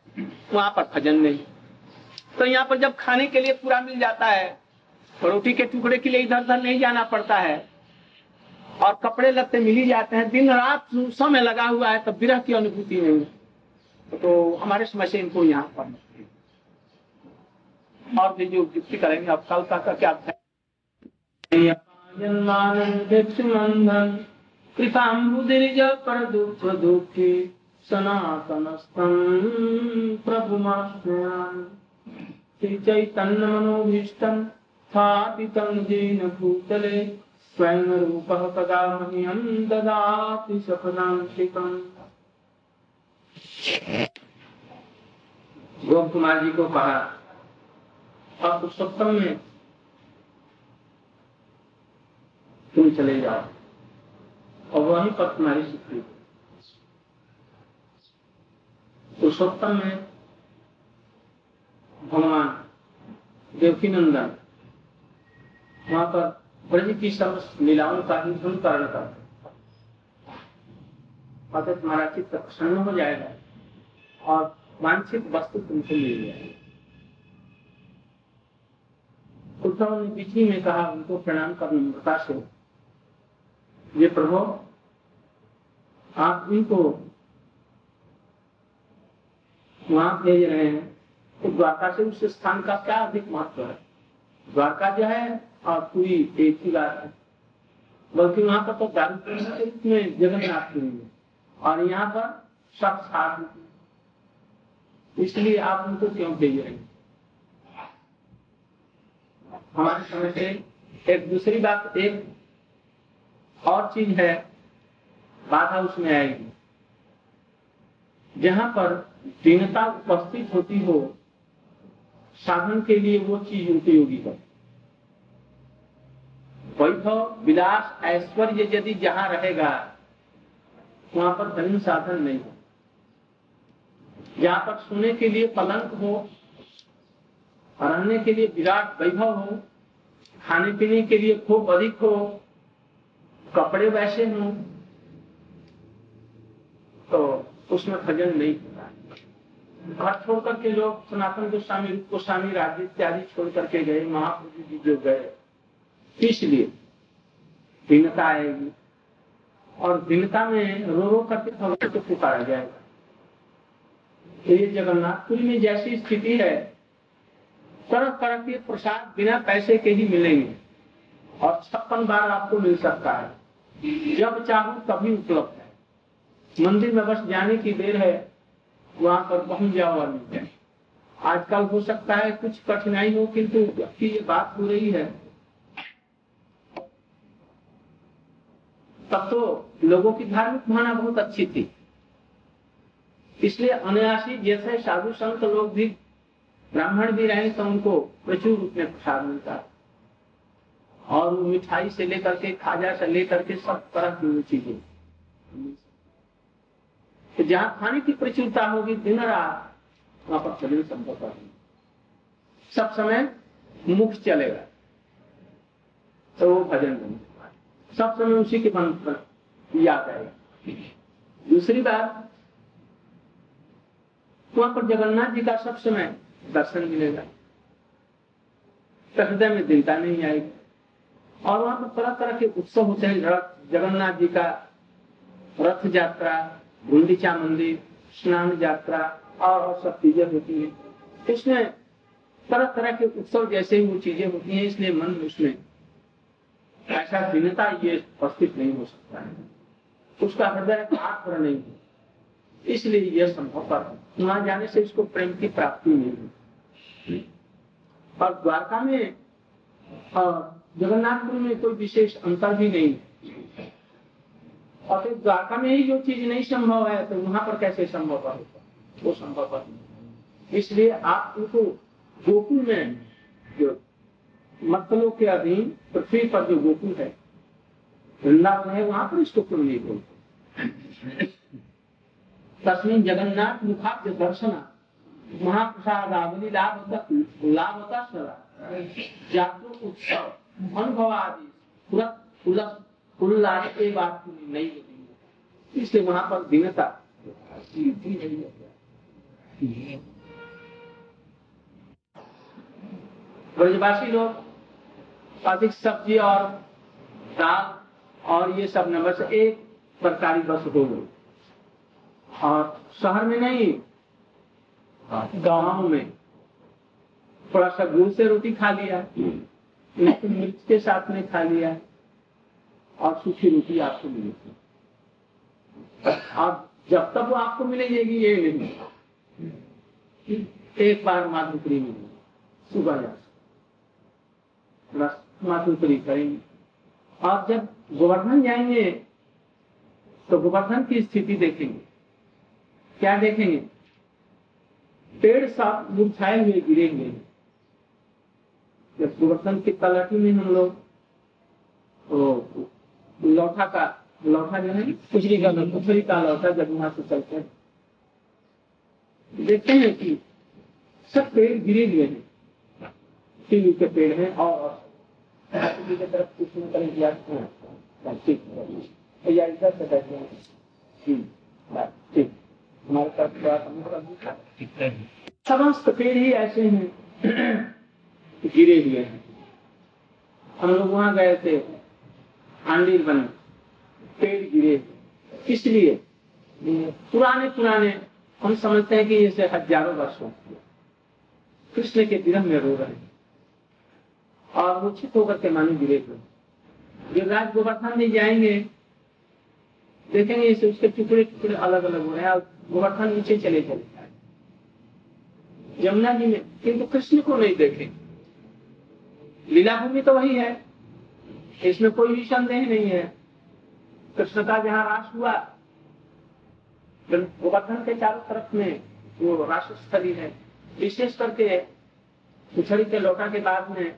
S1: वहाँ पर भजन नहीं। तो यहाँ पर जब खाने के लिए पूरा मिल जाता है रोटी के टुकड़े के लिए इधर उधर नहीं जाना पड़ता है। और कपड़े लत्ते मिल ही जाते हैं। दिन रात समय लगा हुआ है, तब विरह की अनुभूति नहीं। तो हमारे समझ से इनको यहाँ पर और जो युक्ति करेंगे अब कल का क्या सनातनस्तम प्रभु चैतन्य मनोभीष्टम स्थापितं येन भूतले स्वयं रूपः कदा मह्यं ददाति सपदान्तिकम् गोप कुमार जी को कहा और पुरुषोत्तम में तुम चले जाओ और वहीं पर तुम्हारी स्वीकृति पुरुषोत्तम में भगवान देवकी नंदन वहाँ पर ब्रज की समस्त लीलाओं का ही अनुकरण कर अतः तुम्हारा चित्त प्रसन्न हो जाएगा और वांछित वस्तु तुमको मिल जाएगी। उद्धव ने बिजली में कहा, उनको प्रणाम कर नम्रता से ये प्रभु, आप इनको वहाँ भेज रहे हैं। तो द्वारका से उस स्थान का क्या अधिक महत्व है? द्वारका जो है और पूरी एक ही बात है। बल्कि वहाँ पर तो में जगन्नाथ है। और यहाँ पर सब साथ इसलिए आप उनको क्यों भेज रहे हमारे समय से एक दूसरी बात, एक और चीज़ है, बाधा उसमें आएगी। जहाँ पर दीनता उपस्थित होती हो, साधन के लिए वो चीज़ उपयोगी हो। वैभव विलास ऐश्वर्य यदि जहाँ रहेगा, वहाँ पर धर्म साधन नहीं हो। जहाँ पर सोने के लिए पलंग हो रहने के लिए विराट वैभव हो, खाने पीने के लिए खूब अधिक हो, कपड़े वैसे हो तो उसमें भजन नहीं होता। घर छोड़ करके लोग सनातन गोस्वामी गोस्वामी राज्य इत्यादि छोड़ करके गए, महाप्रभु जी जो गए। इसलिए भिन्नता आएगी। और भिन्नता में रो रो करके भगवान को पुकारा जाएगा। ये जगन्नाथपुरी में जैसी स्थिति है तरह तरह के प्रसाद बिना पैसे के ही मिलेंगे और छप्पन बार आपको मिल सकता है। जब चाहो तभी उपलब्ध है। मंदिर में बस जाने की देर है, वहाँ पर पहुँच जाओ और मिल जाए। आजकल हो सकता है कुछ कठिनाई हो किंतु जबकि ये बात हो रही है। तब तो लोगों की धार्मिक भावना बहुत अच्छी थी। इसलिए अनायासी जैसे साधु संत लोग भी ब्राह्मण भी रहे तो उनको प्रचुर रूप में प्रसाद मिलता। और मिठाई से लेकर के खाजा से लेकर के सब तरह की चीज़ें। तो जहाँ खाने की प्रचुरता होगी, दिन रात वहाँ पर शरीर संभव सब समय मुख चलेगा। तो वो भजन बन सब समय उसी के मन पर याद आएगा। दूसरी बात, वहाँ पर जगन्नाथ जी का सब समय दर्शन मिलेगा। हृदय में दिलता नहीं आएगी। और वहाँ पर तरह तरह के उत्सव होते हैं जगन्नाथ जी का रथ यात्रा, गुंडीचा मंदिर, स्नान यात्रा, और सब चीज़ें होती है। इसमें तरह तरह के उत्सव जैसे ही वो चीज़ें होती हैं, इसलिए मन उसमें ऐसा भिन्नता ये उपस्थित नहीं हो सकता है। उसका हृदय आत्म नहीं है। इसलिए यह संभव पर वहाँ जाने से इसको प्रेम की प्राप्ति नहीं हुई और द्वारका में जगन्नाथपुर में कोई विशेष अंतर भी नहीं और फिर द्वारका में ही जो चीज़ नहीं संभव है तो वहाँ पर कैसे संभव होगा वो संभव है। इसलिए आप उनको गोकुल में जो मतलों के अधीन पृथ्वी पर जो गोकुल है, वृंदावन है, वहाँ पर इसको क्यों नहीं बोलते। तस्मिन जगन्नाथ मुखाब्ज दर्शन, महाप्रसाद आवली लाभ लाभता जागरूक उत्सव अनुभव आदि उल्लास के बात नहीं होती इसलिए वहाँ पर दीनता ब्रजवासी लोग अधिक सब्ज़ी और दाल और ये सब न बस एक तरकारी बस हो गई और शहर में नहीं, गाँव में। थोड़ा सा गुड़ से रोटी खा लिया तो मिर्च के साथ में खा लिया, और सूखी रोटी आपको मिलेगी। और जब तक वो आपको मिलेगी, ये नहीं। एक बार माधुपुरी मिलेगी सुबह जा रस माधुपुरी करेंगे। और जब गोवर्धन जाएँगे तो गोवर्धन की स्थिति देखेंगे। क्या देखेंगे? पेड़ साफ़ मुरझाए हुए गिरेंगे। जब गोवर्धन की तलाटी में हम लोग तो लौठा का लौठा जो है कुचरी का कुचरी का लौठा जब वहाँ से चलते हैं। देखते हैं कि सब पेड़ गिरे हुए हैं। टीवी के पेड़ हैं और की तरफ़ कुछ ठीक या इधर से बैठे हैं। ठीक हमारे पास समस्त पेड़ ही। ऐसे हैं। गिरे हुए हैं। हम लोग वहाँ गए थे। आंडीर बन। पेड़ गिरे। किस लिए पुराने पुराने हम समझते हैं कि इसे हज़ारों वर्षों कृष्ण के विरह में रो रहे और मूर्छित होकर के मानो गिरे थे गिरिराज गोवर्धन नहीं जाएँगे। देखेंगे इसे उसके टुकड़े टुकड़े अलग अलग हो रहे हैं। गोवर्धन नीचे चले चले यमुना जी में, किंतु कृष्ण को नहीं देखे। लीला भूमि तो वही है। इसमें कोई भी संदेह नहीं है। कृष्ण का जहाँ रास हुआ गोवर्धन के चारों तरफ़ में वो रासस्थली है। विशेष करके पिछड़ी के लौटा के बाद में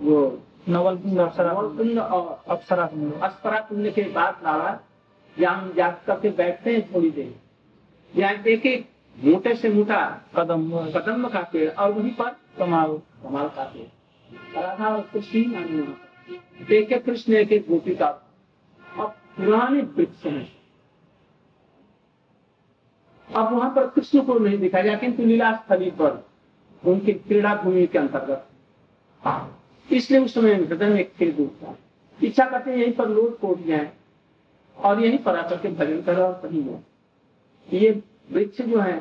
S1: वो और
S2: कुंड।
S1: कुंड के बाद लावा जहाँ हम जा करके बैठते हैं थोड़ी देर। यहाँ एक एक मोटे से मोटा
S2: कदम
S1: कदम का पेड़ और वहीं पर
S2: कमाल
S1: कमाल का पेड़ राधा और कृष्ण। एक एक कृष्ण, एक एक गोपी का अब पुराने वृक्ष हैं। अब वहाँ पर कृष्ण को नहीं दिखाया किंतु लीला स्थली पर उनकी क्रीड़ा भूमि के अंतर्गत। इसलिए उस समय हृदय में खेद उठता इच्छा करते यहीं पर लोट कोट जाए और यहीं पर आकर के भजन करो और कहीं जाए ये वृक्ष जो है,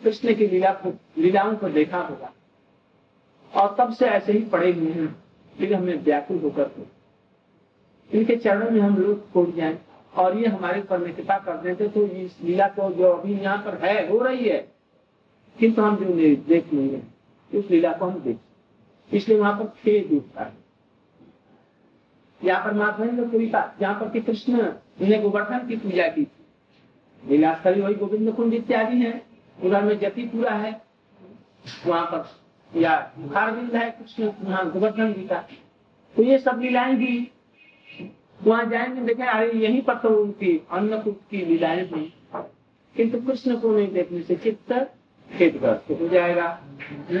S1: कृष्ण की लीला को, लीलाओं को देखा होगा। और तब से ऐसे ही पड़े हुए हैं, फिर हमें व्याकुल होकर के। इनके चरणों में हम लोग कोट जाए और ये हमारे पर कृपा कर देते तो इस लीला को जो अभी यहाँ पर है, हो रही है, किंतु हम जो देख नहीं है, उस लीला को हम देख इसलिए वहाँ पर खेद उठता है। यहाँ पर माधवेंद्रपुरी का जहाँ पर कृष्ण ने गोवर्धन की पूजा की थी। लीलास्थली वही गोविंद कुंड इत्यादि है उधर में जतिपुरा है, वहाँ पर। या बुखारबिंद है, कृष्ण वहाँ गोवर्धन जी का। तो ये सब लीलाएँ भी वहाँ जाएँगे, देखें, अरे यहीं पर तो उनकी अन्नकूट की लीलाएँ हुई किंतु कृष्ण को नहीं देखने से चित्त खेदग्रस्त हो जाएगा।